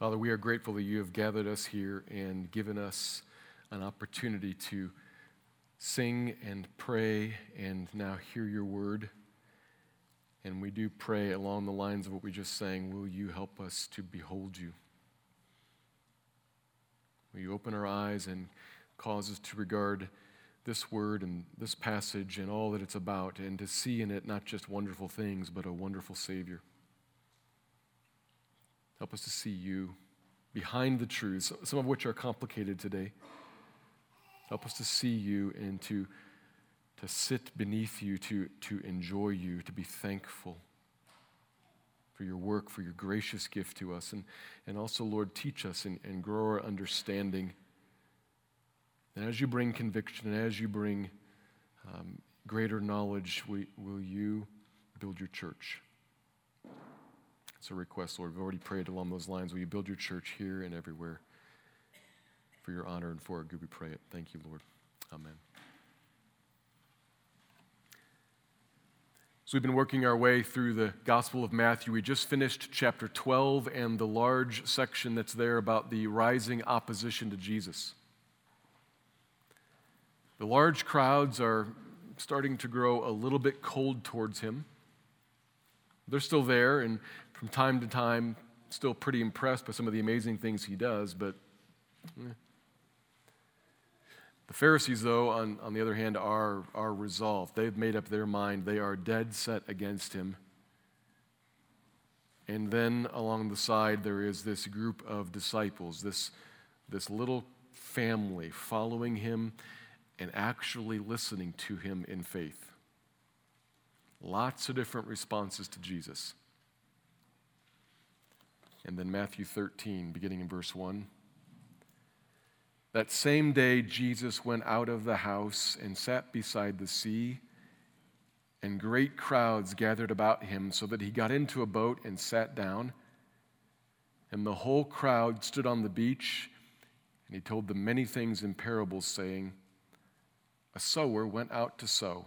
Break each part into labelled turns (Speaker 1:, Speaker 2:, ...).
Speaker 1: Father, we are grateful that you have gathered us here and given us an opportunity to sing and pray and now hear your word. And we do pray along the lines of what we just sang will you help us to behold you? Will you open our eyes and cause us to regard this word and this passage and all that it's about, and to see in it not just wonderful things, but a wonderful Savior. Help us to see you behind the truths, some of which are complicated today. Help us to see you and to, to sit beneath you, to, to enjoy you, to be thankful for your work, for your gracious gift to us. And, and also, Lord, teach us and, and grow our understanding and as you bring conviction and as you bring um, greater knowledge, we, will you build your church? It's a request, Lord. We've already prayed along those lines. Will you build your church here and everywhere? For your honor and for our good, we pray it. Thank you, Lord. Amen. So, we've been working our way through the Gospel of Matthew. We just finished chapter 12 and the large section that's there about the rising opposition to Jesus. The large crowds are starting to grow a little bit cold towards him. They're still there, and from time to time, still pretty impressed by some of the amazing things he does, but. The Pharisees, though, on, on the other hand, are, are resolved. They've made up their mind. They are dead set against him. And then along the side, there is this group of disciples, this, this little family following him and actually listening to him in faith. Lots of different responses to Jesus. And then Matthew 13, beginning in verse 1. That same day, Jesus went out of the house and sat beside the sea, and great crowds gathered about him, so that he got into a boat and sat down. And the whole crowd stood on the beach, and he told them many things in parables, saying, a sower went out to sow.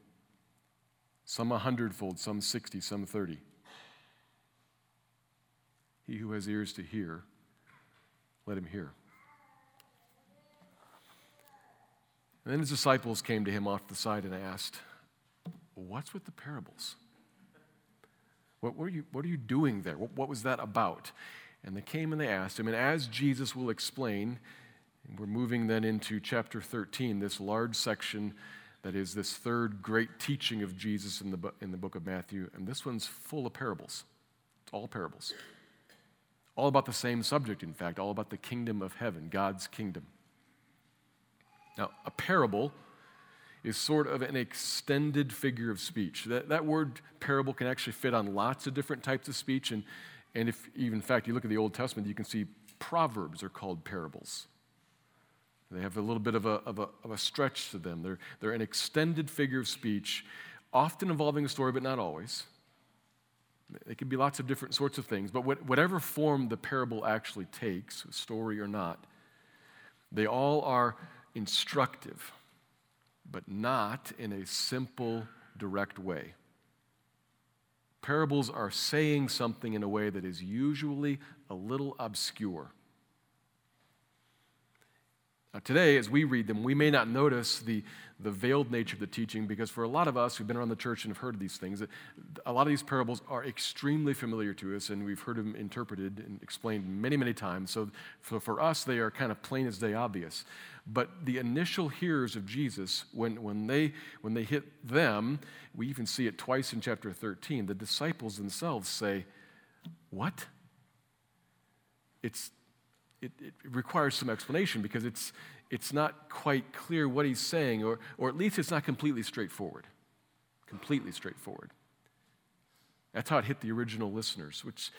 Speaker 1: some a hundredfold, some sixty, some thirty. He who has ears to hear, let him hear. And then his disciples came to him off the side and asked, What's with the parables? What, what, are, you, what are you doing there? What, what was that about? And they came and they asked him, and as Jesus will explain, we're moving then into chapter 13, this large section that is this third great teaching of Jesus in the, in the book of Matthew. And this one's full of parables. It's all parables. All about the same subject, in fact, all about the kingdom of heaven, God's kingdom. Now, a parable is sort of an extended figure of speech. That, that word parable can actually fit on lots of different types of speech. And, and if, even in fact, you look at the Old Testament, you can see proverbs are called parables. They have a little bit of a, of a, of a stretch to them. They're, they're an extended figure of speech, often involving a story, but not always. It can be lots of different sorts of things, but whatever form the parable actually takes, story or not, they all are instructive, but not in a simple, direct way. Parables are saying something in a way that is usually a little obscure. Now, today, as we read them, we may not notice the, the veiled nature of the teaching because for a lot of us who've been around the church and have heard these things, a lot of these parables are extremely familiar to us and we've heard them interpreted and explained many, many times. So for, for us, they are kind of plain as day obvious. But the initial hearers of Jesus, when, when, they, when they hit them, we even see it twice in chapter 13, the disciples themselves say, What? It's it, it requires some explanation because it's, it's not quite clear what he's saying, or, or at least it's not completely straightforward. Completely straightforward. That's how it hit the original listeners, which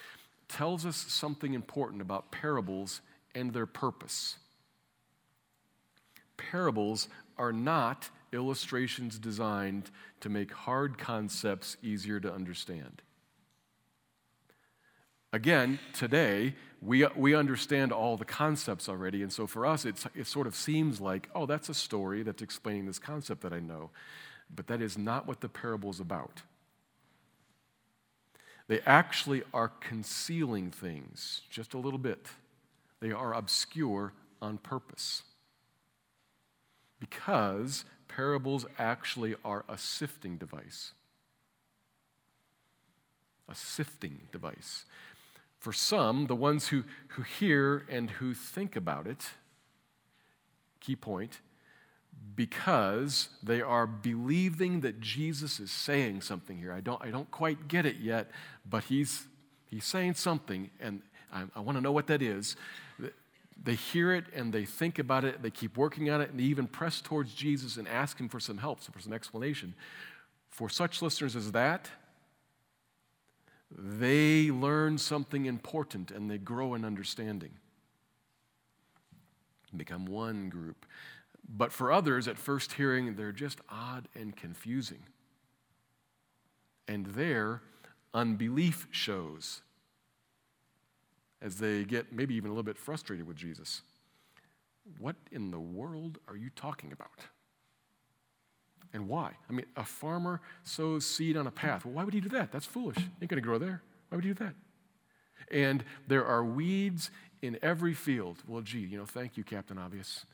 Speaker 1: tells us something important about parables and their purpose. Parables are not illustrations designed to make hard concepts easier to understand. Again, today, we, we understand all the concepts already, and so for us, it's, it sort of seems like, oh, that's a story that's explaining this concept that I know. But that is not what the parable is about. They actually are concealing things just a little bit, they are obscure on purpose. Because parables actually are a sifting device. A sifting device. For some, the ones who, who hear and who think about it, key point, because they are believing that Jesus is saying something here. I don't, I don't quite get it yet, but he's, he's saying something, and I, I want to know what that is. They hear it and they think about it, they keep working on it, and they even press towards Jesus and ask him for some help, for some explanation. For such listeners as that, they learn something important and they grow in understanding. Become one group. But for others, at first hearing, they're just odd and confusing. And their unbelief shows as they get maybe even a little bit frustrated with Jesus. What in the world are you talking about? And why? I mean, a farmer sows seed on a path. Well, why would he do that? That's foolish. Ain't going to grow there. Why would he do that? And there are weeds in every field. Well, gee, you know, thank you, Captain Obvious.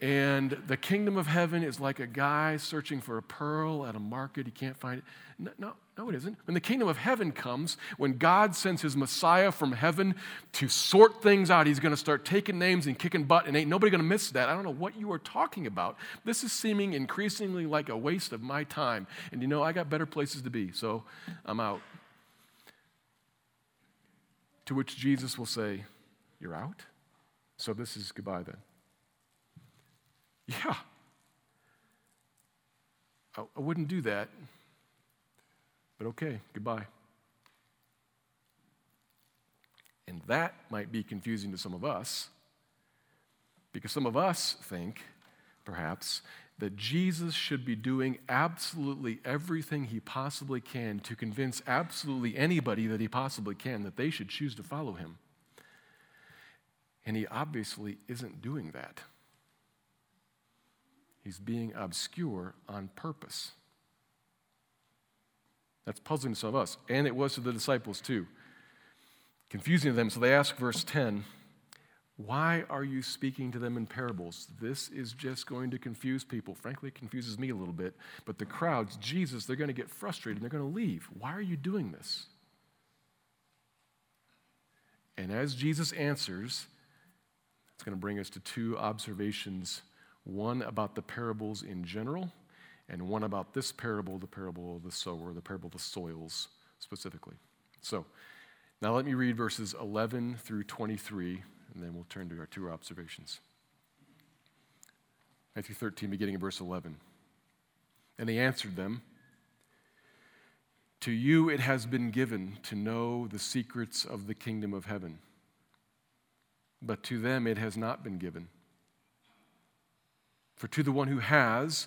Speaker 1: And the kingdom of heaven is like a guy searching for a pearl at a market. He can't find it. No, no, no, it isn't. When the kingdom of heaven comes, when God sends his Messiah from heaven to sort things out, he's going to start taking names and kicking butt, and ain't nobody going to miss that. I don't know what you are talking about. This is seeming increasingly like a waste of my time. And you know, I got better places to be, so I'm out. To which Jesus will say, You're out? So this is goodbye then. Yeah. I, wouldn't do that. But okay, goodbye. And that might be confusing to some of us because some of us think, perhaps, that Jesus should be doing absolutely everything he possibly can to convince absolutely anybody that he possibly can that they should choose to follow him. And he obviously isn't doing that. He's being obscure on purpose. That's puzzling to some of us. And it was to the disciples too. Confusing to them. So they ask, verse 10, Why are you speaking to them in parables? This is just going to confuse people. Frankly, it confuses me a little bit. But the crowds, Jesus, they're going to get frustrated and they're going to leave. Why are you doing this? And as Jesus answers, it's going to bring us to two observations one about the parables in general, and one about this parable, the parable of the sower, the parable of the soils specifically. So, now let me read verses 11 through 23, and then we'll turn to our two observations. Matthew 13, beginning in verse 11. And he answered them To you it has been given to know the secrets of the kingdom of heaven, but to them it has not been given. For to the one who has,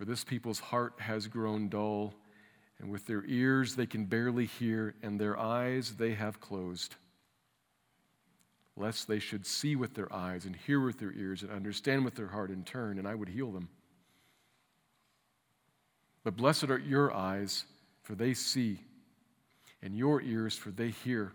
Speaker 1: For this people's heart has grown dull, and with their ears they can barely hear, and their eyes they have closed. Lest they should see with their eyes, and hear with their ears, and understand with their heart in turn, and I would heal them. But blessed are your eyes, for they see, and your ears, for they hear.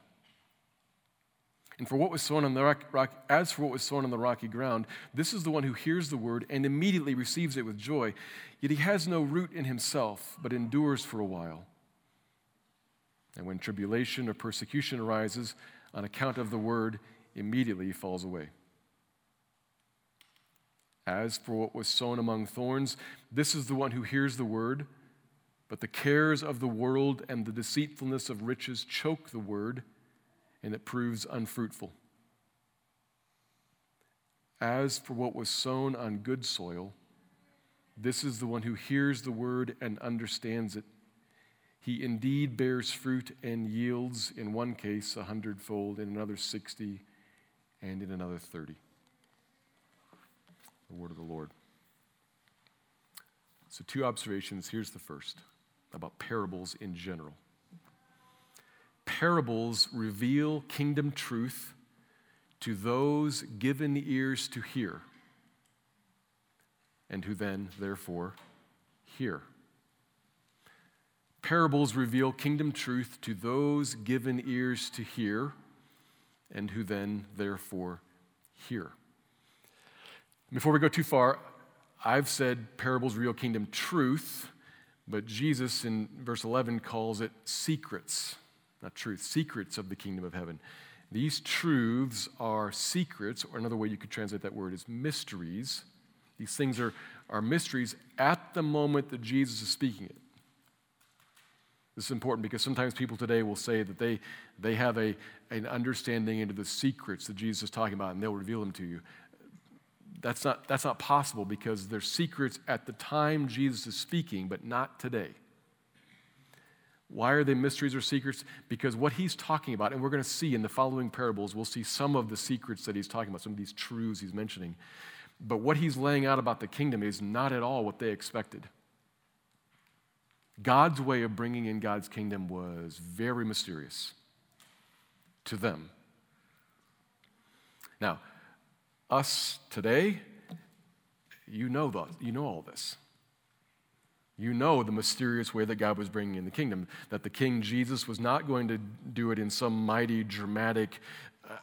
Speaker 1: And for what was sown on the rock, rock, as for what was sown on the rocky ground, this is the one who hears the word and immediately receives it with joy. Yet he has no root in himself, but endures for a while. And when tribulation or persecution arises on account of the word, immediately he falls away. As for what was sown among thorns, this is the one who hears the word, but the cares of the world and the deceitfulness of riches choke the word and it proves unfruitful. As for what was sown on good soil, this is the one who hears the word and understands it. He indeed bears fruit and yields, in one case, a hundredfold, in another sixty, and in another thirty. The word of the Lord. So, two observations. Here's the first about parables in general parables reveal kingdom truth to those given ears to hear, and who then, therefore, hear. Parables reveal kingdom truth to those given ears to hear, and who then, therefore, hear. Before we go too far, I've said parables reveal kingdom truth, but Jesus in verse 11 calls it secrets not truth, secrets of the kingdom of heaven. These truths are secrets, or another way you could translate that word is mysteries. These things are, are mysteries at the moment that Jesus is speaking it. This is important because sometimes people today will say that they, they have a, an understanding into the secrets that Jesus is talking about and they'll reveal them to you. That's not, that's not possible because they're secrets at the time Jesus is speaking, but not today. Why are they mysteries or secrets? Because what he's talking about, and we're going to see in the following parables, we'll see some of the secrets that he's talking about, some of these truths he's mentioning. But what he's laying out about the kingdom is not at all what they expected. God's way of bringing in God's kingdom was very mysterious to them. Now, us today, you know, the, you know all this. You know the mysterious way that God was bringing in the kingdom, that the King Jesus was not going to do it in some mighty, dramatic, uh,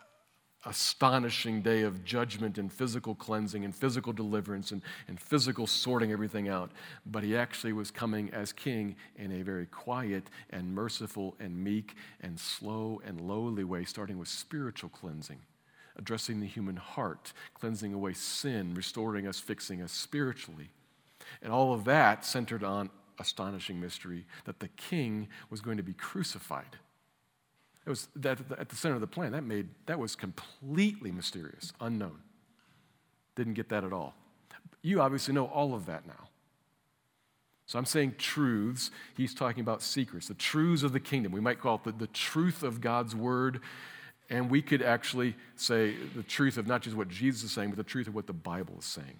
Speaker 1: astonishing day of judgment and physical cleansing and physical deliverance and, and physical sorting everything out, but he actually was coming as king in a very quiet and merciful and meek and slow and lowly way, starting with spiritual cleansing addressing the human heart, cleansing away sin, restoring us, fixing us spiritually. And all of that centered on astonishing mystery that the king was going to be crucified. It was that at the center of the plan. That made that was completely mysterious, unknown. Didn't get that at all. You obviously know all of that now. So I'm saying truths. He's talking about secrets, the truths of the kingdom. We might call it the, the truth of God's word. And we could actually say the truth of not just what Jesus is saying, but the truth of what the Bible is saying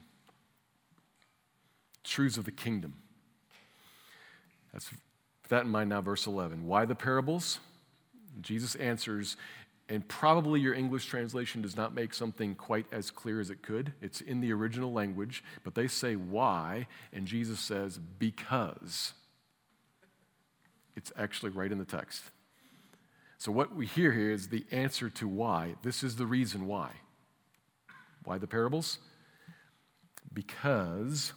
Speaker 1: truths of the kingdom. That's that in mind now, verse 11. Why the parables? Jesus answers, and probably your English translation does not make something quite as clear as it could. It's in the original language, but they say why, and Jesus says because. It's actually right in the text. So, what we hear here is the answer to why. This is the reason why. Why the parables? Because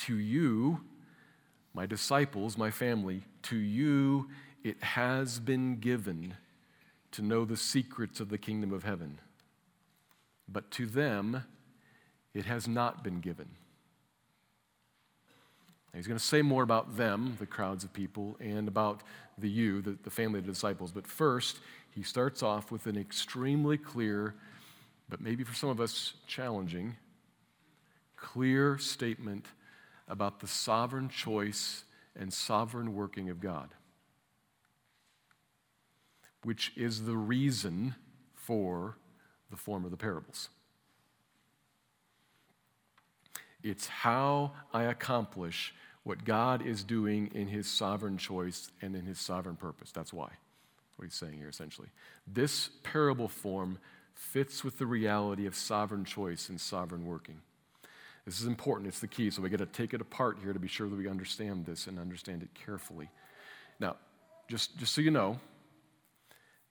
Speaker 1: to you, my disciples, my family, to you it has been given to know the secrets of the kingdom of heaven. But to them it has not been given. he's going to say more about them, the crowds of people, and about the you, the, the family of the disciples. But first, he starts off with an extremely clear, but maybe for some of us challenging, clear statement about the sovereign choice and sovereign working of God, which is the reason for the form of the parables. It's how I accomplish what God is doing in his sovereign choice and in his sovereign purpose. That's why. What he's saying here, essentially. This parable form fits with the reality of sovereign choice and sovereign working. This is important, it's the key. So we got to take it apart here to be sure that we understand this and understand it carefully. Now, just, just so you know,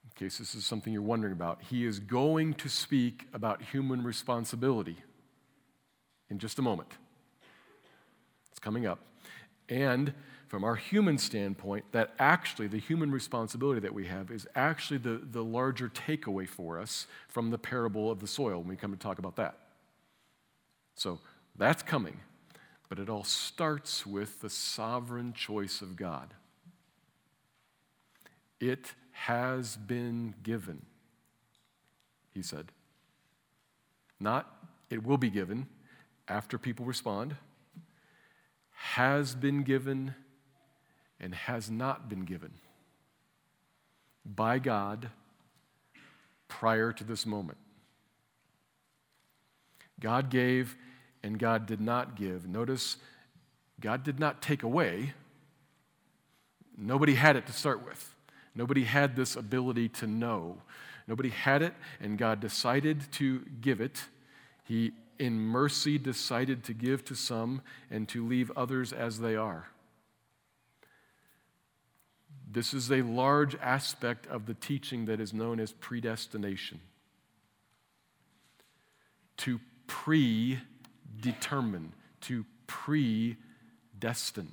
Speaker 1: in case this is something you're wondering about, he is going to speak about human responsibility in just a moment. It's coming up. And from our human standpoint, that actually, the human responsibility that we have is actually the, the larger takeaway for us from the parable of the soil when we come to talk about that. So that's coming. But it all starts with the sovereign choice of God. It has been given, he said. Not, it will be given after people respond, has been given and has not been given by God prior to this moment. God gave and God did not give. Notice, God did not take away. Nobody had it to start with. Nobody had this ability to know. Nobody had it, and God decided to give it. He, in mercy, decided to give to some and to leave others as they are. This is a large aspect of the teaching that is known as predestination. To predetermine, to predestine.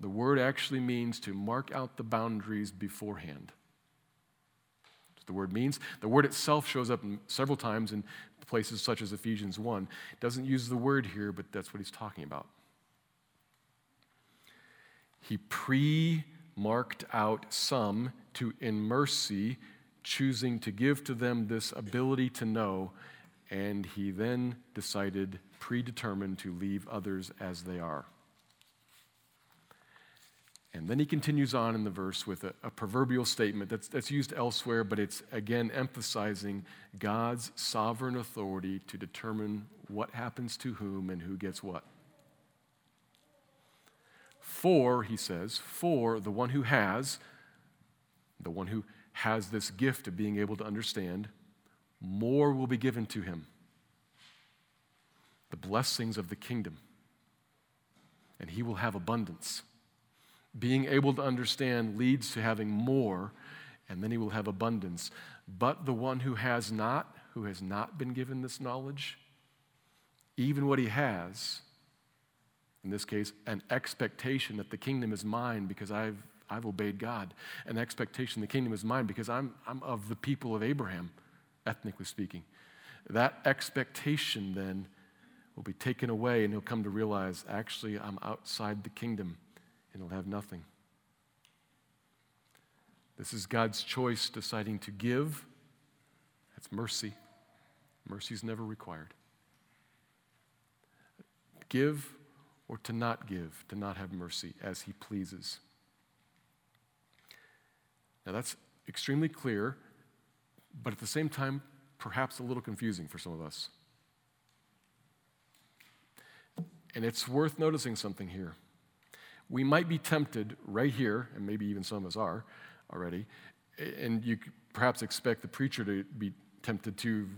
Speaker 1: The word actually means to mark out the boundaries beforehand. What the word means. The word itself shows up several times in places such as Ephesians 1. It doesn't use the word here, but that's what he's talking about. He pre marked out some to, in mercy, choosing to give to them this ability to know, and he then decided, predetermined, to leave others as they are. And then he continues on in the verse with a, a, proverbial statement that's, that's used elsewhere, but it's again emphasizing God's sovereign authority to determine what happens to whom and who gets what. For, he says, for the one who has, the one who has this gift of being able to understand, more will be given to him. The blessings of the kingdom. And he will have abundance. Being able to understand leads to having more, and then he will have abundance. But the one who has not, who has not been given this knowledge, even what he has, in this case, an expectation that the kingdom is mine because I've, I've obeyed God, an expectation the kingdom is mine because I'm, I'm of the people of Abraham, ethnically speaking. That expectation then will be taken away, and he'll come to realize actually, I'm outside the kingdom and he'll have nothing. This is God's choice deciding to give. That's mercy. Mercy is never required. Give or to not give, to not have mercy as he pleases. Now that's extremely clear, but at the same time, perhaps a little confusing for some of us. And it's worth noticing something here we might be tempted right here, and maybe even some of us are already, and you perhaps expect the preacher to be tempted to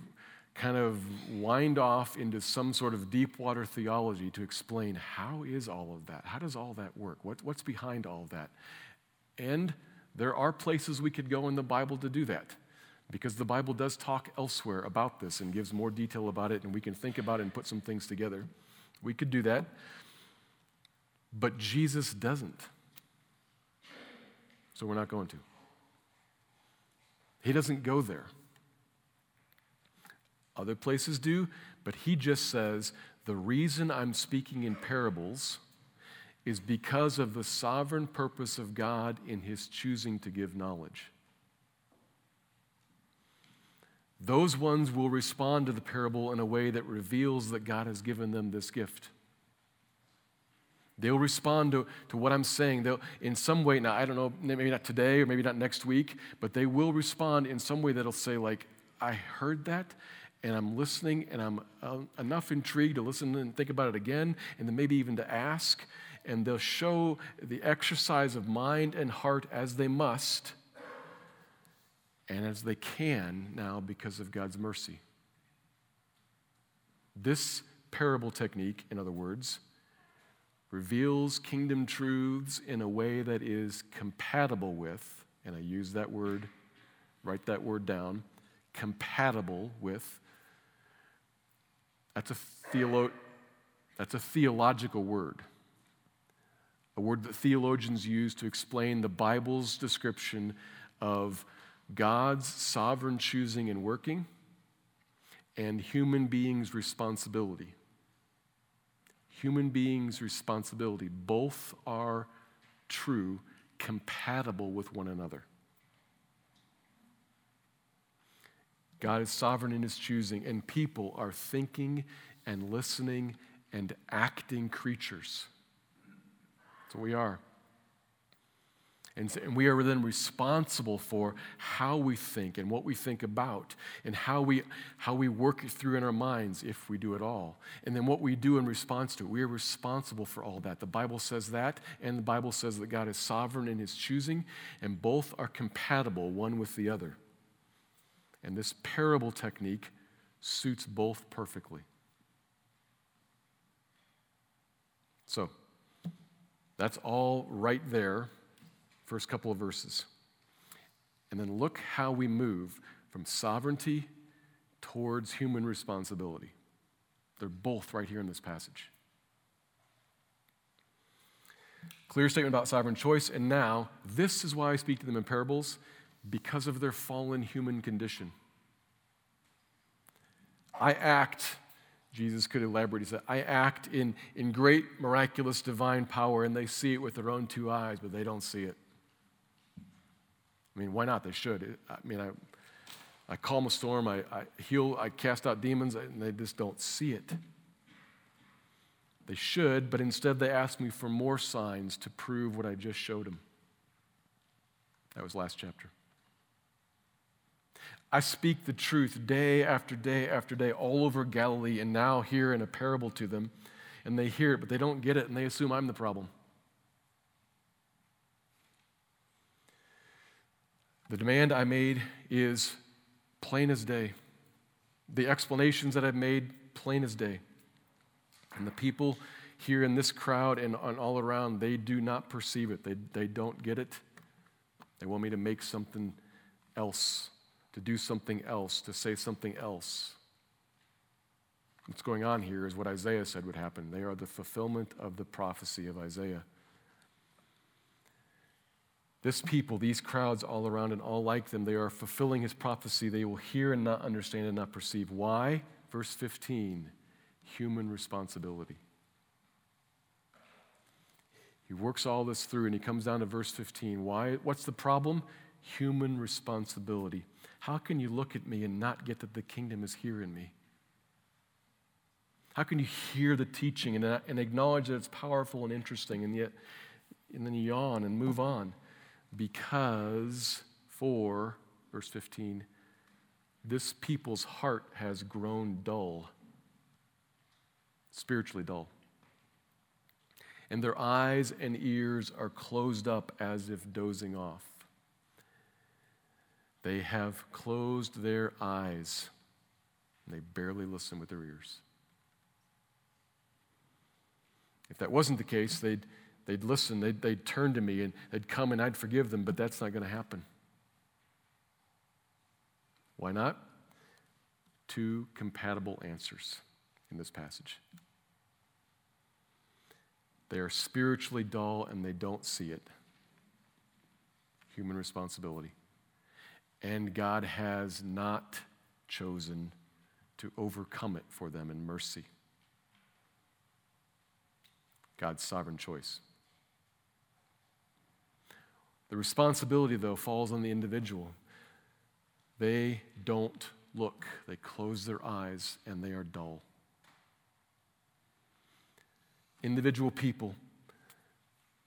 Speaker 1: kind of wind off into some sort of deep water theology to explain how is all of that? How does all that work? What, what's behind all of that? And there are places we could go in the Bible to do that because the Bible does talk elsewhere about this and gives more detail about it, and we can think about it and put some things together. We could do that. But Jesus doesn't. So we're not going to. He doesn't go there. Other places do, but he just says, the reason I'm speaking in parables is because of the sovereign purpose of God in his choosing to give knowledge. Those ones will respond to the parable in a way that reveals that God has given them this gift. They'll respond to, to what I'm saying. They'll, in some way, now I don't know, maybe not today or maybe not next week, but they will respond in some way that'll say, like, I heard that and I'm listening and I'm uh, enough intrigued to listen and think about it again and then maybe even to ask. And they'll show the exercise of mind and heart as they must and as they can now because of God's mercy. This parable technique, in other words, reveals kingdom truths in a way that is compatible with, and I use that word, write that word down, compatible with. That's a, theolo- that's a theological word, a word that theologians use to explain the Bible's description of God's sovereign choosing and working and human beings' responsibility human beings' responsibility. Both are true, compatible with one another. God is sovereign in his choosing, and people are thinking and listening and acting creatures. That's what we are. And, and we are then responsible for how we think and what we think about and how we, how we work it through in our minds if we do it all. And then what we do in response to it. We are responsible for all that. The Bible says that, and the Bible says that God is sovereign in his choosing, and both are compatible one with the other. And this parable technique suits both perfectly. So, that's all right there first couple of verses. And then look how we move from sovereignty towards human responsibility. They're both right here in this passage. Clear statement about sovereign choice, and now this is why I speak to them in parables because of their fallen human condition. I act, Jesus could elaborate, he said, I act in, in great miraculous divine power, and they see it with their own two eyes, but they don't see it. I mean, why not? They should. I mean, I, I calm a storm, I, I heal, I cast out demons, and they just don't see it. They should, but instead they ask me for more signs to prove what I just showed them. That was last chapter. I speak the truth day after day after day all over Galilee and now here in a parable to them, and they hear it, but they don't get it, and they assume I'm the problem. The demand I made is plain as day. The explanations that I've made, plain as day. And the people here in this crowd and, all around, they do not perceive it. They, they don't get it. They want me to make something else, to do something else, to say something else. What's going on here is what Isaiah said would happen. They are the fulfillment of the prophecy of Isaiah. This people, these crowds all around and all like them, they are fulfilling his prophecy. They will hear and not understand and not perceive. Why? Verse 15 human responsibility. He works all this through and he comes down to verse 15. Why? What's the problem? Human responsibility. How can you look at me and not get that the kingdom is here in me? How can you hear the teaching and, uh, and acknowledge that it's powerful and interesting and yet and then yawn and move on? Because for, verse 15, this people's heart has grown dull, spiritually dull. And their eyes and ears are closed up as if dozing off. They have closed their eyes, and they barely listen with their ears. If that wasn't the case, they'd They'd listen, they'd, they'd turn to me, and they'd come and I'd forgive them, but that's not going to happen. Why not? Two compatible answers in this passage. They are spiritually dull and they don't see it. Human responsibility. And God has not chosen to overcome it for them in mercy. God's sovereign choice. The responsibility, though, falls on the individual. They don't look, they close their eyes, and they are dull. Individual people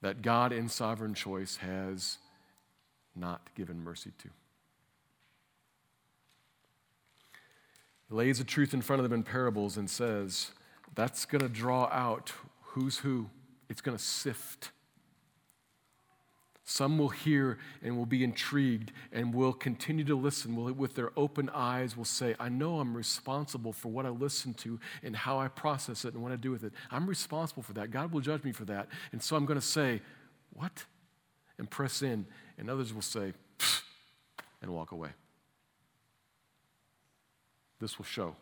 Speaker 1: that God in sovereign choice has not given mercy to. He lays the truth in front of them in parables and says, that's going to draw out who's who. It's going to sift. Some will hear and will be intrigued and will continue to listen. Will, with their open eyes, will say, I know I'm responsible for what I listen to and how I process it and what I do with it. I'm responsible for that. God will judge me for that. And so I'm going to say, What? And press in. And others will say, and walk away. This will show.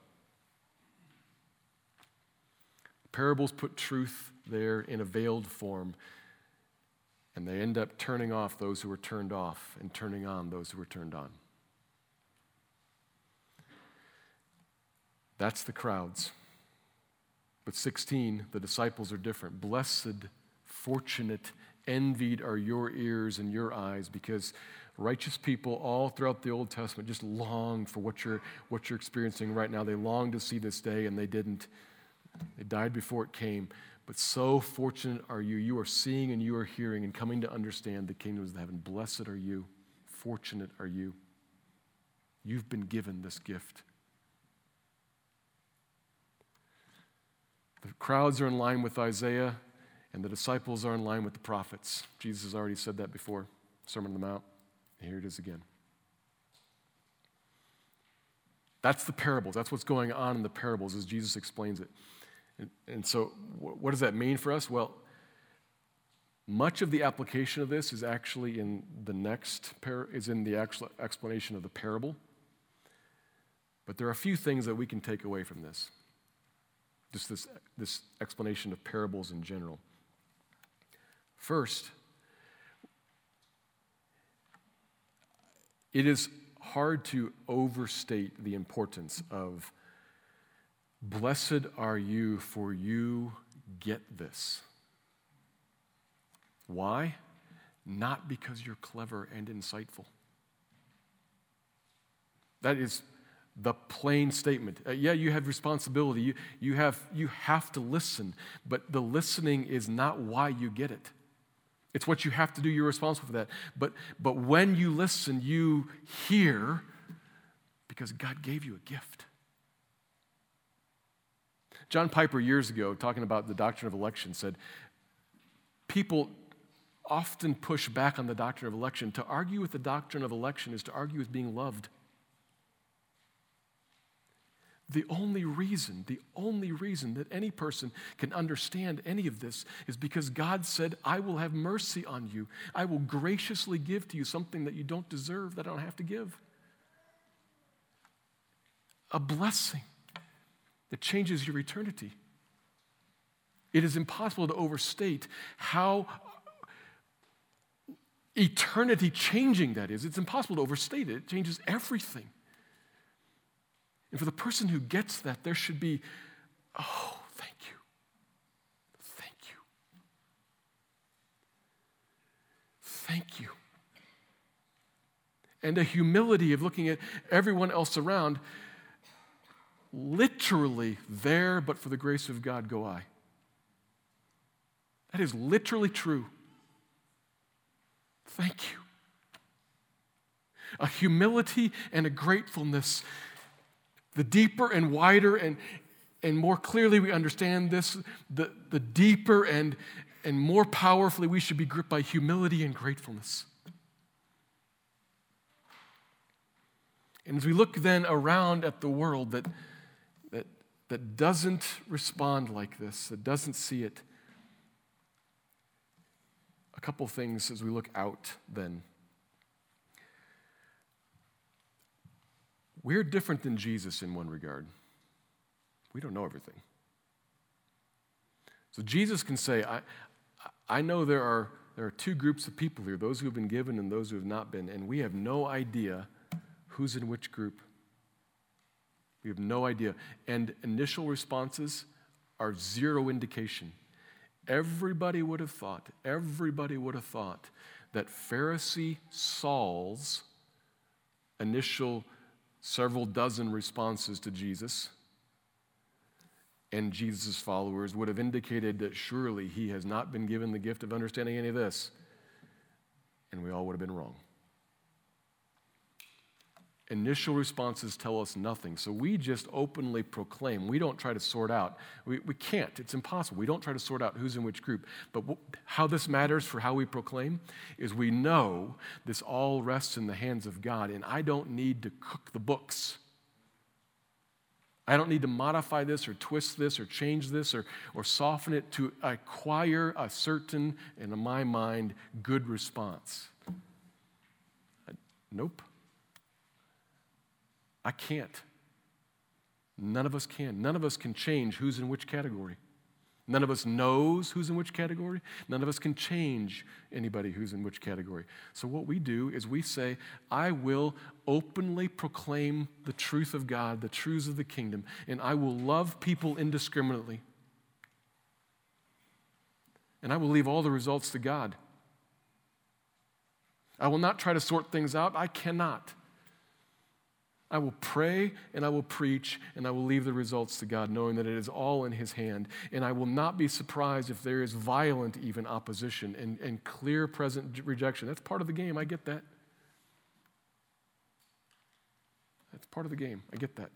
Speaker 1: Parables put truth there in a veiled form, and they end up turning off those who were turned off and turning on those who were turned on. That's the crowds. But 16, the disciples are different. Blessed, fortunate, envied are your ears and your eyes because righteous people all throughout the Old Testament just long for what you're, what you're experiencing right now. They long to see this day and they didn't. They died before it came. But so fortunate are you. You are seeing and you are hearing and coming to understand the kingdoms of heaven. Blessed are you. Fortunate are you. You've been given this gift. The crowds are in line with Isaiah, and the disciples are in line with the prophets. Jesus has already said that before, Sermon on the Mount. Here it is again. That's the parables. That's what's going on in the parables as Jesus explains it. And, and so, what does that mean for us? Well, much of the application of this is actually in the next par- is in the actual explanation of the parable. But there are a few things that we can take away from this. Just this, this explanation of parables in general. First, it is hard to overstate the importance of Blessed are you, for you get this. Why? Not because you're clever and insightful. That is the plain statement. Uh, yeah, you have responsibility. You, you, have, you have to listen, but the listening is not why you get it. It's what you have to do. You're responsible for that. But, but when you listen, you hear because God gave you a gift. John Piper, years ago, talking about the doctrine of election, said people often push back on the doctrine of election. To argue with the doctrine of election is to argue with being loved. The only reason, the only reason that any person can understand any of this is because God said, I will have mercy on you. I will graciously give to you something that you don't deserve, that I don't have to give. A blessing that changes your eternity. It is impossible to overstate how eternity changing that is. It's impossible to overstate it. It changes everything. And for the person who gets that, there should be, oh, thank you. Thank you. Thank you. And a humility of looking at everyone else around literally there, but for the grace of God go I. That is literally true. Thank you. A humility and a gratefulness. The deeper and wider and, and more clearly we understand this, the, the deeper and, and more powerfully we should be gripped by humility and gratefulness. And as we look then around at the world that that doesn't respond like this, that doesn't see it. A couple things as we look out then. We're different than Jesus in one regard. We don't know everything. So Jesus can say, I, I know there are, there are two groups of people here those who have been given and those who have not been, and we have no idea who's in which group. We have no idea. And initial responses are zero indication. Everybody would have thought, everybody would have thought that Pharisee Saul's initial several dozen responses to Jesus and Jesus' followers would have indicated that surely he has not been given the gift of understanding any of this. And we all would have been wrong. Initial responses tell us nothing. So we just openly proclaim. We don't try to sort out. We, we can't. It's impossible. We don't try to sort out who's in which group. But w- how this matters for how we proclaim is we know this all rests in the hands of God, and I don't need to cook the books. I don't need to modify this or twist this or change this or, or soften it to acquire a certain, in my mind, good response. Nope. I can't. None of us can. None of us can change who's in which category. None of us knows who's in which category. None of us can change anybody who's in which category. So, what we do is we say, I will openly proclaim the truth of God, the truths of the kingdom, and I will love people indiscriminately. And I will leave all the results to God. I will not try to sort things out. I cannot. I will pray and I will preach and I will leave the results to God, knowing that it is all in His hand. And I will not be surprised if there is violent, even opposition and, and clear present rejection. That's part of the game. I get that. That's part of the game. I get that.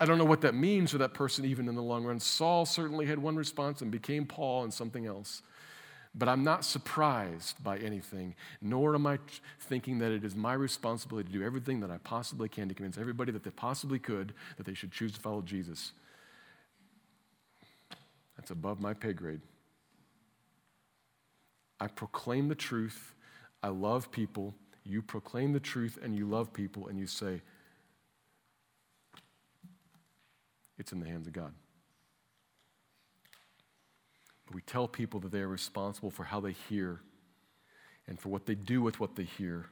Speaker 1: I don't know what that means for that person, even in the long run. Saul certainly had one response and became Paul and something else. But I'm not surprised by anything, nor am I thinking that it is my responsibility to do everything that I possibly can to convince everybody that they possibly could that they should choose to follow Jesus. That's above my pay grade. I proclaim the truth. I love people. You proclaim the truth and you love people, and you say, it's in the hands of God. We tell people that they are responsible for how they hear and for what they do with what they hear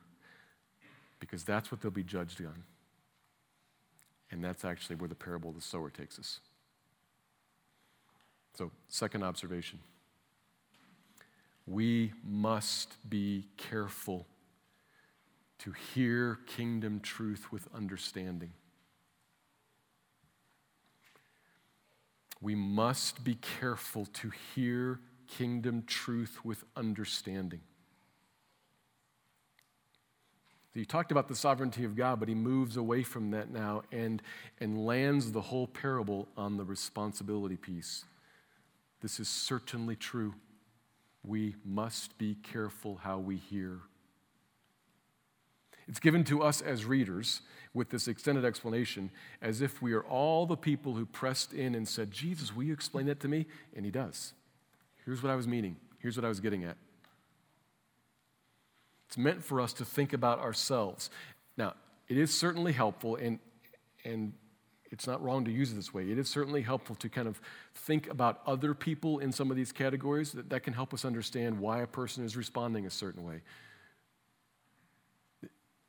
Speaker 1: because that's what they'll be judged on. And that's actually where the parable of the sower takes us. So, second observation we must be careful to hear kingdom truth with understanding. We must be careful to hear kingdom truth with understanding. He talked about the sovereignty of God, but he moves away from that now and, and lands the whole parable on the responsibility piece. This is certainly true. We must be careful how we hear. It's given to us as readers with this extended explanation as if we are all the people who pressed in and said, Jesus, will you explain that to me? And he does. Here's what I was meaning. Here's what I was getting at. It's meant for us to think about ourselves. Now, it is certainly helpful, and, and it's not wrong to use it this way. It is certainly helpful to kind of think about other people in some of these categories. That, that can help us understand why a person is responding a certain way.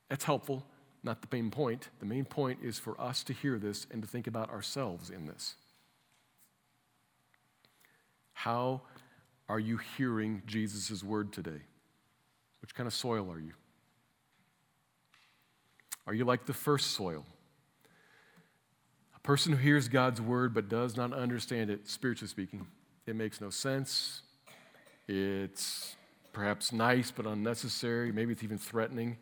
Speaker 1: That's helpful not the main point. The main point is for us to hear this and to think about ourselves in this. How are you hearing Jesus' word today? Which kind of soil are you? Are you like the first soil? A person who hears God's word but does not understand it, spiritually speaking, it makes no sense. It's perhaps nice but unnecessary. Maybe it's even threatening.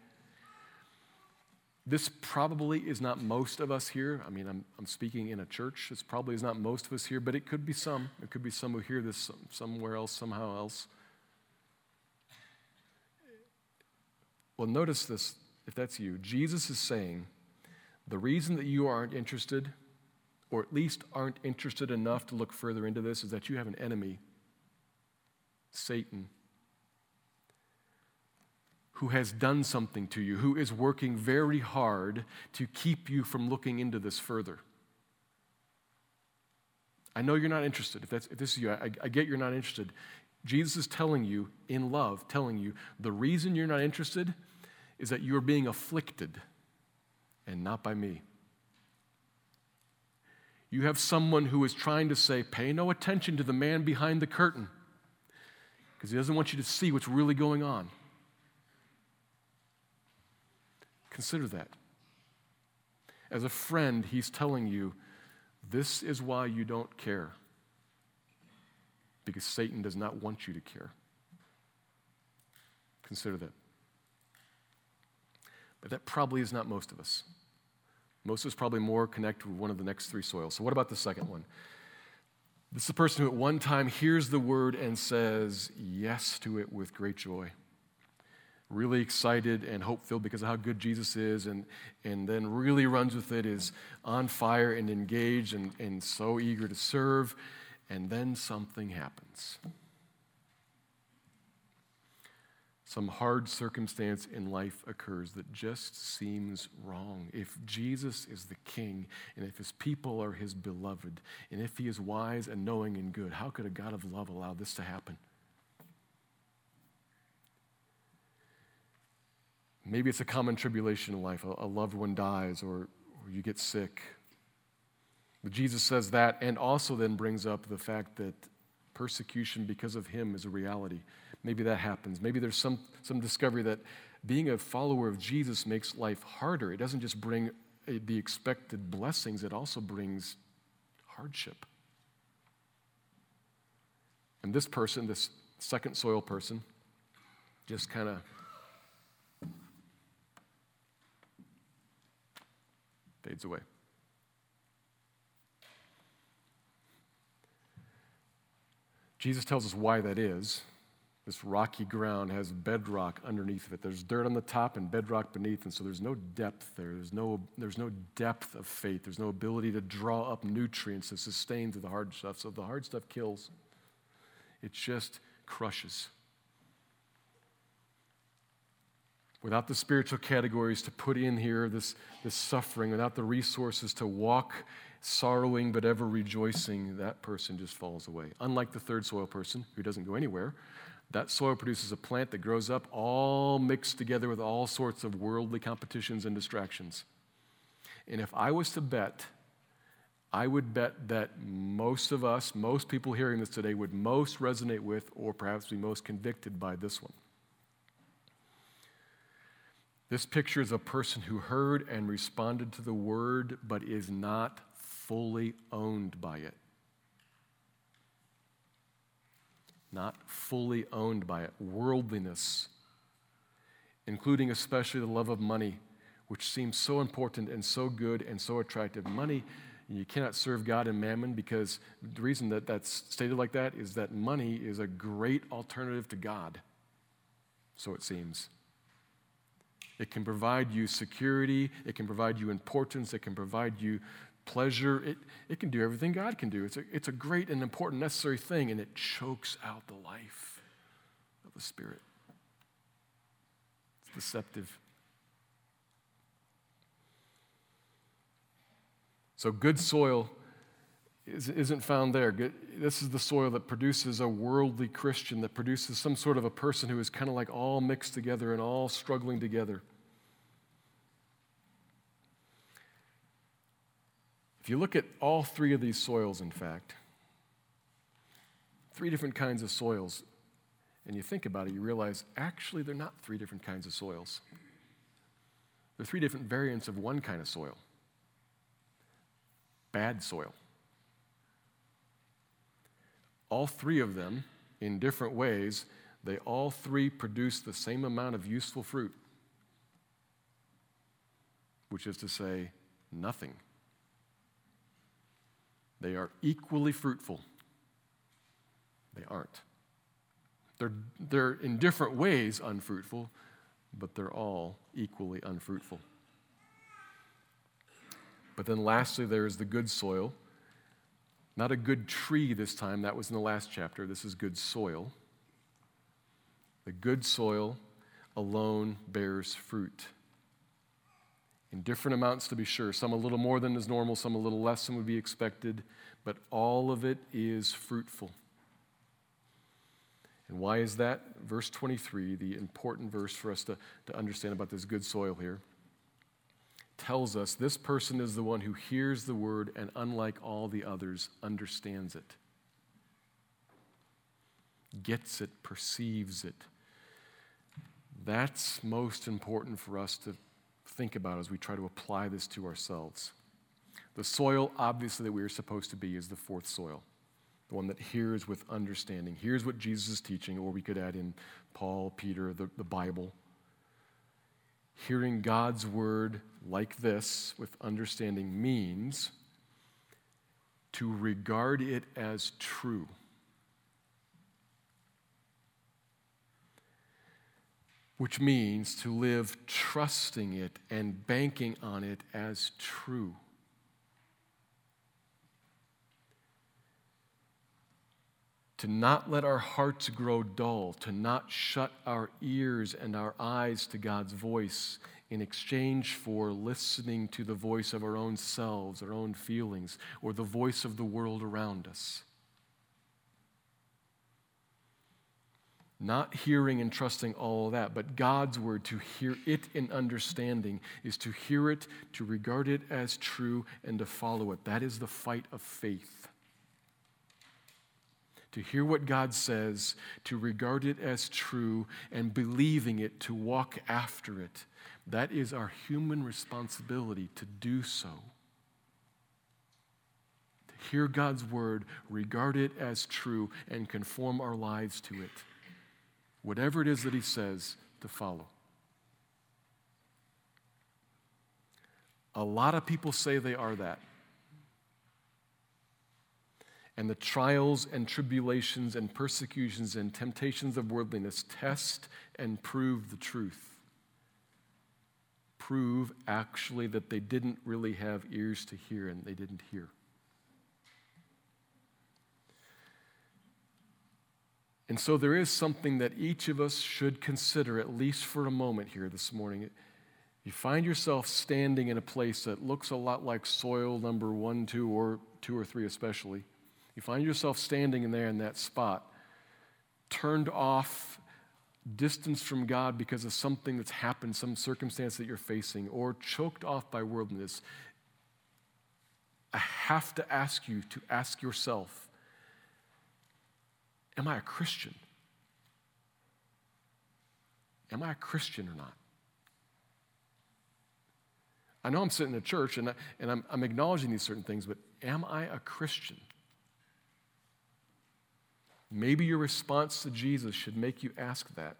Speaker 1: This probably is not most of us here. I mean, I'm, I'm speaking in a church. This probably is not most of us here, but it could be some. It could be some who hear this somewhere else, somehow else. Well, notice this, if that's you. Jesus is saying the reason that you aren't interested, or at least aren't interested enough to look further into this, is that you have an enemy, Satan who has done something to you, who is working very hard to keep you from looking into this further. I know you're not interested. If, that's, if this is you, I, I get you're not interested. Jesus is telling you, in love, telling you, the reason you're not interested is that you're being afflicted and not by me. You have someone who is trying to say, pay no attention to the man behind the curtain because he doesn't want you to see what's really going on. Consider that. As a friend, he's telling you, this is why you don't care. Because Satan does not want you to care. Consider that. But that probably is not most of us. Most of us probably more connect with one of the next three soils. So, what about the second one? This is the person who at one time hears the word and says yes to it with great joy. Really excited and hope filled because of how good Jesus is, and, and then really runs with it, is on fire and engaged and, and so eager to serve. And then something happens. some hard circumstance in life occurs that just seems wrong. If Jesus is the king, and if his people are his beloved, and if he is wise and knowing and good, how could a God of love allow this to happen? Maybe it's a common tribulation in life. A, loved one dies or, or you get sick. But Jesus says that and also then brings up the fact that persecution because of him is a reality maybe that happens. Maybe there's some, some discovery that being a follower of Jesus makes life harder. It doesn't just bring a, the expected blessings, it also brings hardship. And this person, this second soil person, just kind of fades away. Jesus tells us why that is. This rocky ground has bedrock underneath of it. There's dirt on the top and bedrock beneath, and so there's no depth there. There's no, there's no depth of faith. There's no ability to draw up nutrients to sustain through the hard stuff. So the hard stuff kills, it just crushes. Without the spiritual categories to put in here, this, this suffering, without the resources to walk sorrowing but ever rejoicing, that person just falls away. Unlike the third soil person who doesn't go anywhere, that soil produces a plant that grows up all mixed together with all sorts of worldly competitions and distractions. And if I was to bet, I would bet that most of us, most people hearing this today, would most resonate with or perhaps be most convicted by this one. This picture is a person who heard and responded to the word but is not fully owned by it. not fully owned by it. Worldliness, including especially the love of money, which seems so important and so good and so attractive. Money, you cannot serve God and mammon because the reason that that's stated like that is that money is a great alternative to God. So it seems. It can provide you security, it can provide you importance, it can provide you pleasure. It, it can do everything God can do. It's a, it's a great and important, necessary thing, and it chokes out the life of the Spirit. It's deceptive. So, good soil isn't found there. This is the soil that produces a worldly Christian, that produces some sort of a person who is kind of like all mixed together and all struggling together. If you look at all three of these soils, in fact, three different kinds of soils, and you think about it, you realize actually they're not three different kinds of soils. They're three different variants of one kind of soil bad soil. All three of them, in different ways, they all three produce the same amount of useful fruit, which is to say, nothing. They are equally fruitful. They aren't. They're, they're in different ways unfruitful, but they're all equally unfruitful. But then lastly, there is the good soil. Not a good tree this time, that was in the last chapter. This is good soil. The good soil alone bears fruit in different amounts to be sure. Some a little more than is normal, some a little less than would be expected, but all of it is fruitful. And why is that? Verse 23, the important verse for us to, to understand about this good soil here. Tells us this person is the one who hears the word and, unlike all the others, understands it, gets it, perceives it. That's most important for us to think about as we try to apply this to ourselves. The soil, obviously, that we are supposed to be is the fourth soil, the one that hears with understanding, hears what Jesus is teaching, or we could add in Paul, Peter, the, the Bible. Hearing God's word like this with understanding means to regard it as true. Which means to live trusting it and banking on it as true. To not let our hearts grow dull, to not shut our ears and our eyes to God's voice in exchange for listening to the voice of our own selves, our own feelings, or the voice of the world around us. Not hearing and trusting all that, but God's word, to hear it in understanding, is to hear it, to regard it as true, and to follow it. That is the fight of faith to hear what God says, to regard it as true, and believing it, to walk after it. That is our human responsibility to do so. To hear God's word, regard it as true, and conform our lives to it. Whatever it is that He says, to follow. A lot of people say they are that and the trials and tribulations and persecutions and temptations of worldliness test and prove the truth. Prove actually that they didn't really have ears to hear and they didn't hear. And so there is something that each of us should consider, at least for a moment here this morning. You find yourself standing in a place that looks a lot like soil number one, two, or two or three, especially you find yourself standing in there in that spot, turned off, distanced from God because of something that's happened, some circumstance that you're facing, or choked off by worldliness. I have to ask you to ask yourself Am I a Christian? Am I a Christian or not? I know I'm sitting in a church and, I, and I'm, I'm acknowledging these certain things, but am I a Christian? Maybe your response to Jesus should make you ask that.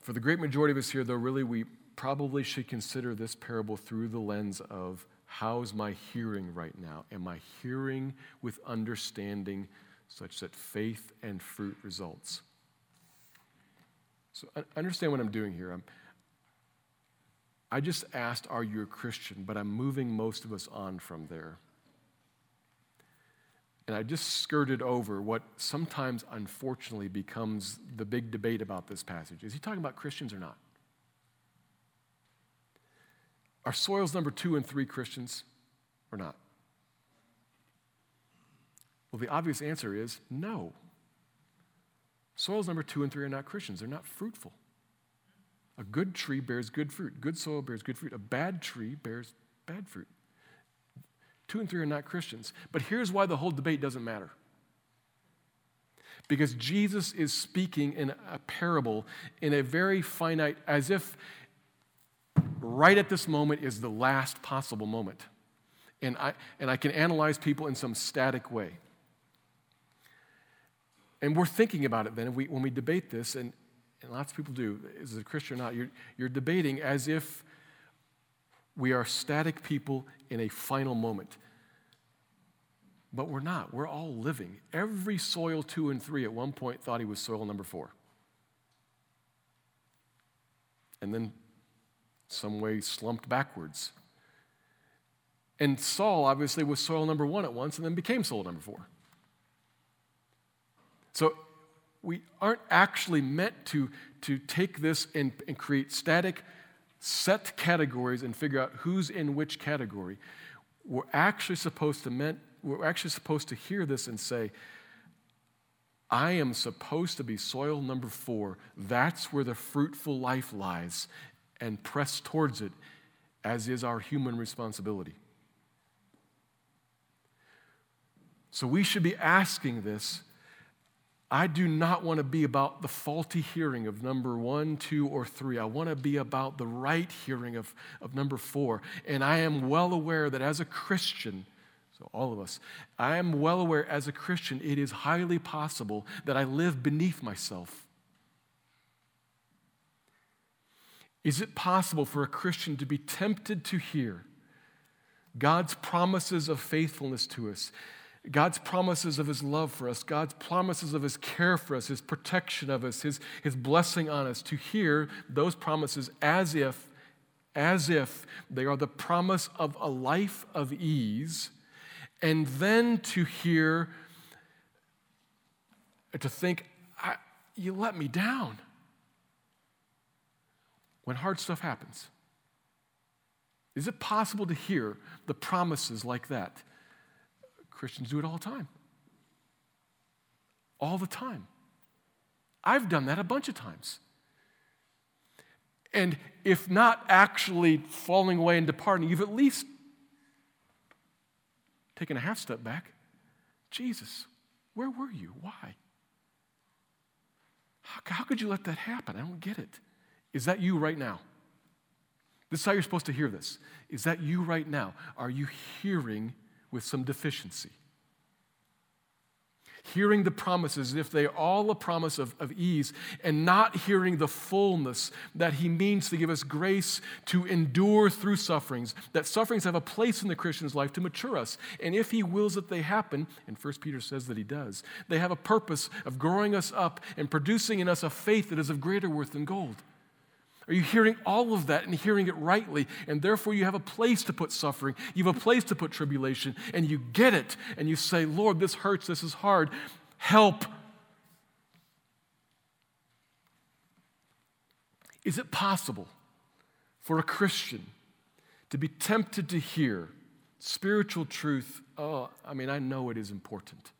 Speaker 1: For the great majority of us here, though, really, we probably should consider this parable through the lens of how's my hearing right now? Am I hearing with understanding such that faith and fruit results? So understand what I'm doing here. I'm, I just asked, Are you a Christian? But I'm moving most of us on from there. And I just skirted over what sometimes, unfortunately, becomes the big debate about this passage. Is he talking about Christians or not? Are soils number two and three Christians or not? Well, the obvious answer is no. Soils number two and three are not Christians, they're not fruitful. A good tree bears good fruit, good soil bears good fruit, a bad tree bears bad fruit. Two and three are not Christians. But here's why the whole debate doesn't matter. Because Jesus is speaking in a parable in a very finite, as if right at this moment is the last possible moment. And I, and I can analyze people in some static way. And we're thinking about it then we, when we debate this, and, and lots of people do, is it a Christian or not? You're, you're debating as if we are static people in a final moment. But we're not. We're all living. Every soil two and three at one point thought he was soil number four. And then some way slumped backwards. And Saul obviously was soil number one at once and then became soil number four. So we aren't actually meant to, to take this and, and create static set categories and figure out who's in which category. We're actually supposed to meant, we're actually supposed to hear this and say, I am supposed to be soil number four. That's where the fruitful life lies, and press towards it, as is our human responsibility. So we should be asking this. I do not want to be about the faulty hearing of number one, two, or three. I want to be about the right hearing of, of number four. And I am well aware that as a Christian, so all of us, I am well aware as a Christian, it is highly possible that I live beneath myself. Is it possible for a Christian to be tempted to hear God's promises of faithfulness to us? God's promises of His love for us, God's promises of His care for us, His protection of us, His, His blessing on us, to hear those promises as if, as if they are the promise of a life of ease, and then to hear, to think, you let me down when hard stuff happens. Is it possible to hear the promises like that? Christians do it all the time. All the time. I've done that a bunch of times. And if not actually falling away and departing, you've at least taken a half step back. Jesus, where were you? Why? How, how could you let that happen? I don't get it. Is that you right now? This is how you're supposed to hear this. Is that you right now? Are you hearing with some deficiency. Hearing the promises, if they all a promise of, of ease, and not hearing the fullness that He means to give us grace to endure through sufferings, that sufferings have a place in the Christian's life to mature us. And if He wills that they happen, and 1 Peter says that He does, they have a purpose of growing us up and producing in us a faith that is of greater worth than gold. Are you hearing all of that and hearing it rightly? And therefore, you have a place to put suffering, you have a place to put tribulation, and you get it, and you say, Lord, this hurts, this is hard, help. Is it possible for a Christian to be tempted to hear spiritual truth? Oh, I mean, I know it is important.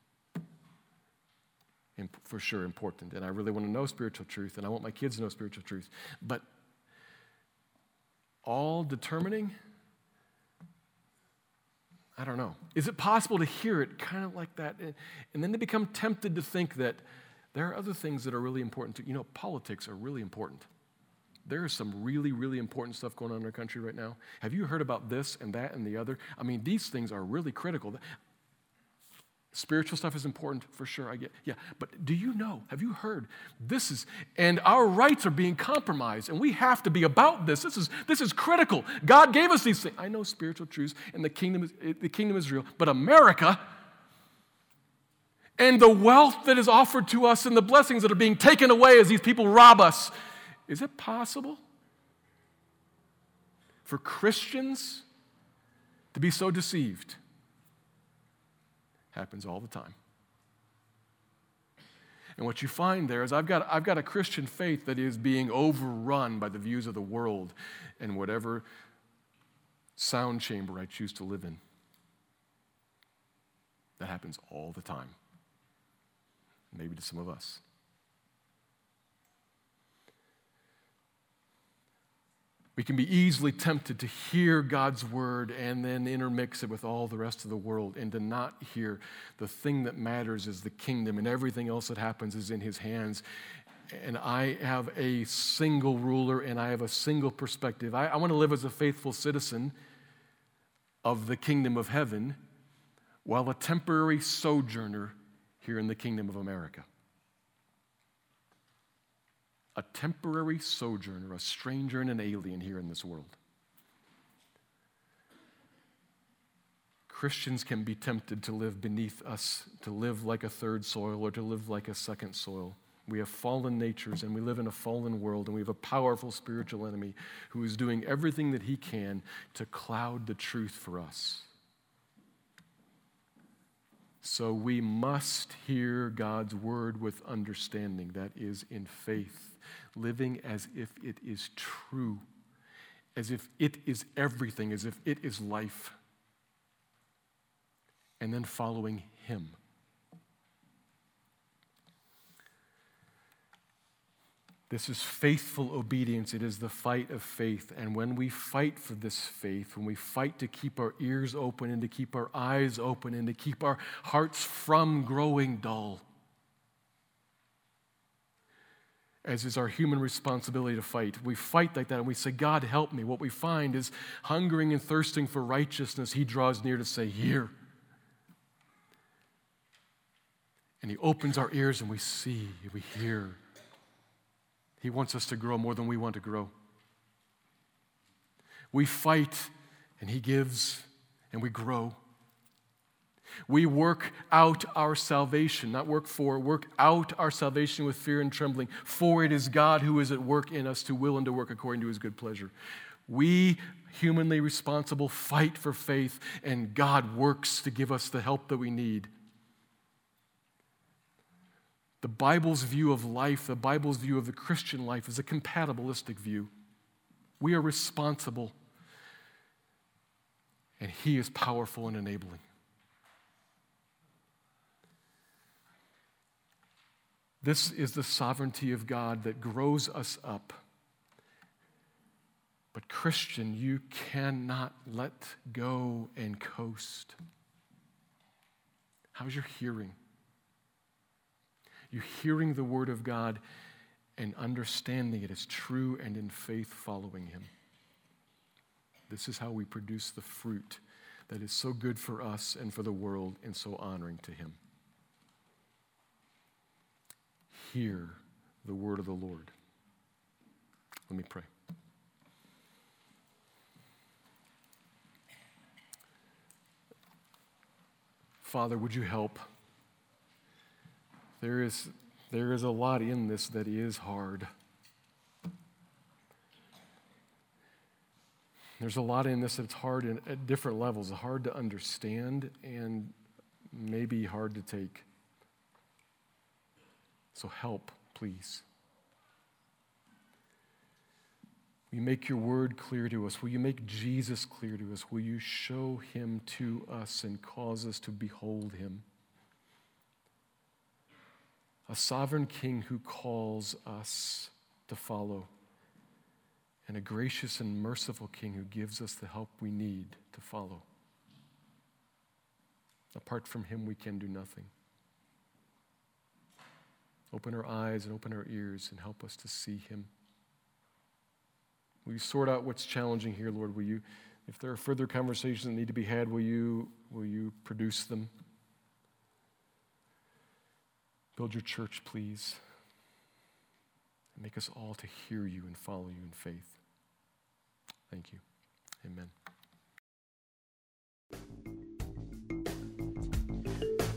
Speaker 1: For sure, important. And I really want to know spiritual truth, and I want my kids to know spiritual truth. But all determining? I don't know. Is it possible to hear it kind of like that and then to become tempted to think that there are other things that are really important? To, you know, politics are really important. There is some really, really important stuff going on in our country right now. Have you heard about this and that and the other? I mean, these things are really critical. Spiritual stuff is important for sure. I get, yeah. But do you know, have you heard? This is, and our rights are being compromised, and we have to be about this. This is, this is critical. God gave us these things. I know spiritual truths, and the kingdom, eh, the kingdom is real, but America and the wealth that is offered to us and the blessings that are being taken away as these people rob us, is it possible for Christians to be so deceived? Happens all the time. And what you find there is I've got, I've got a Christian faith that is being overrun by the views of the world and whatever sound chamber I choose to live in. That happens all the time. Maybe to some of us. We can be easily tempted to hear God's word and then intermix it with all the rest of the world and to not hear the thing that matters is the kingdom and everything else that happens is in his hands. And I have a single ruler and I have a single perspective. I, I want to live as a faithful citizen of the kingdom of heaven while a temporary sojourner here in the kingdom of America a temporary sojourner, a stranger and an alien here in this world. Christians can be tempted to live beneath us, to live like a third soil or to live like a second soil. We have fallen natures and we live in a fallen world, and we have a powerful spiritual enemy who is doing everything that he can to cloud the truth for us. So we must hear God's word with understanding, that is, in faith living as if it is true, as if it is everything, as if it is life, and then following Him. This is faithful obedience. It is the fight of faith. And when we fight for this faith, when we fight to keep our ears open and to keep our eyes open and to keep our hearts from growing dull, as is our human responsibility to fight, we fight like that and we say, God, help me. What we find is hungering and thirsting for righteousness, He draws near to say, Here. And He opens our ears and we see, and we hear. He wants us to grow more than we want to grow. We fight and He gives and we grow. We work out our salvation, not work for, work out our salvation with fear and trembling, for it is God who is at work in us to will and to work according to his good pleasure. We, humanly responsible, fight for faith, and God works to give us the help that we need. The Bible's view of life, the Bible's view of the Christian life, is a compatibilistic view. We are responsible, and He is powerful and enabling. This is the sovereignty of God that grows us up. But, Christian, you cannot let go and coast. How's your hearing? You hearing the word of God and understanding it as true and in faith following him. This is how we produce the fruit that is so good for us and for the world and so honoring to him. Hear the word of the Lord. Let me pray. Father, would you help? There is, there is a lot in this that is hard. There's a lot in this that's hard in, at different levels, hard to understand and maybe hard to take. So help, please. Will you make your word clear to us? Will you make Jesus clear to us? Will you show him to us and cause us to behold him? a sovereign king who calls us to follow, and a gracious and merciful king who gives us the help we need to follow. Apart from him, we can do nothing. Open our eyes and open our ears and help us to see him. Will you sort out what's challenging here, Lord? Will you, if there are further conversations that need to be had, will you, will you produce them? Build your church, please. And make us all to hear you and follow you in faith. Thank you. Amen.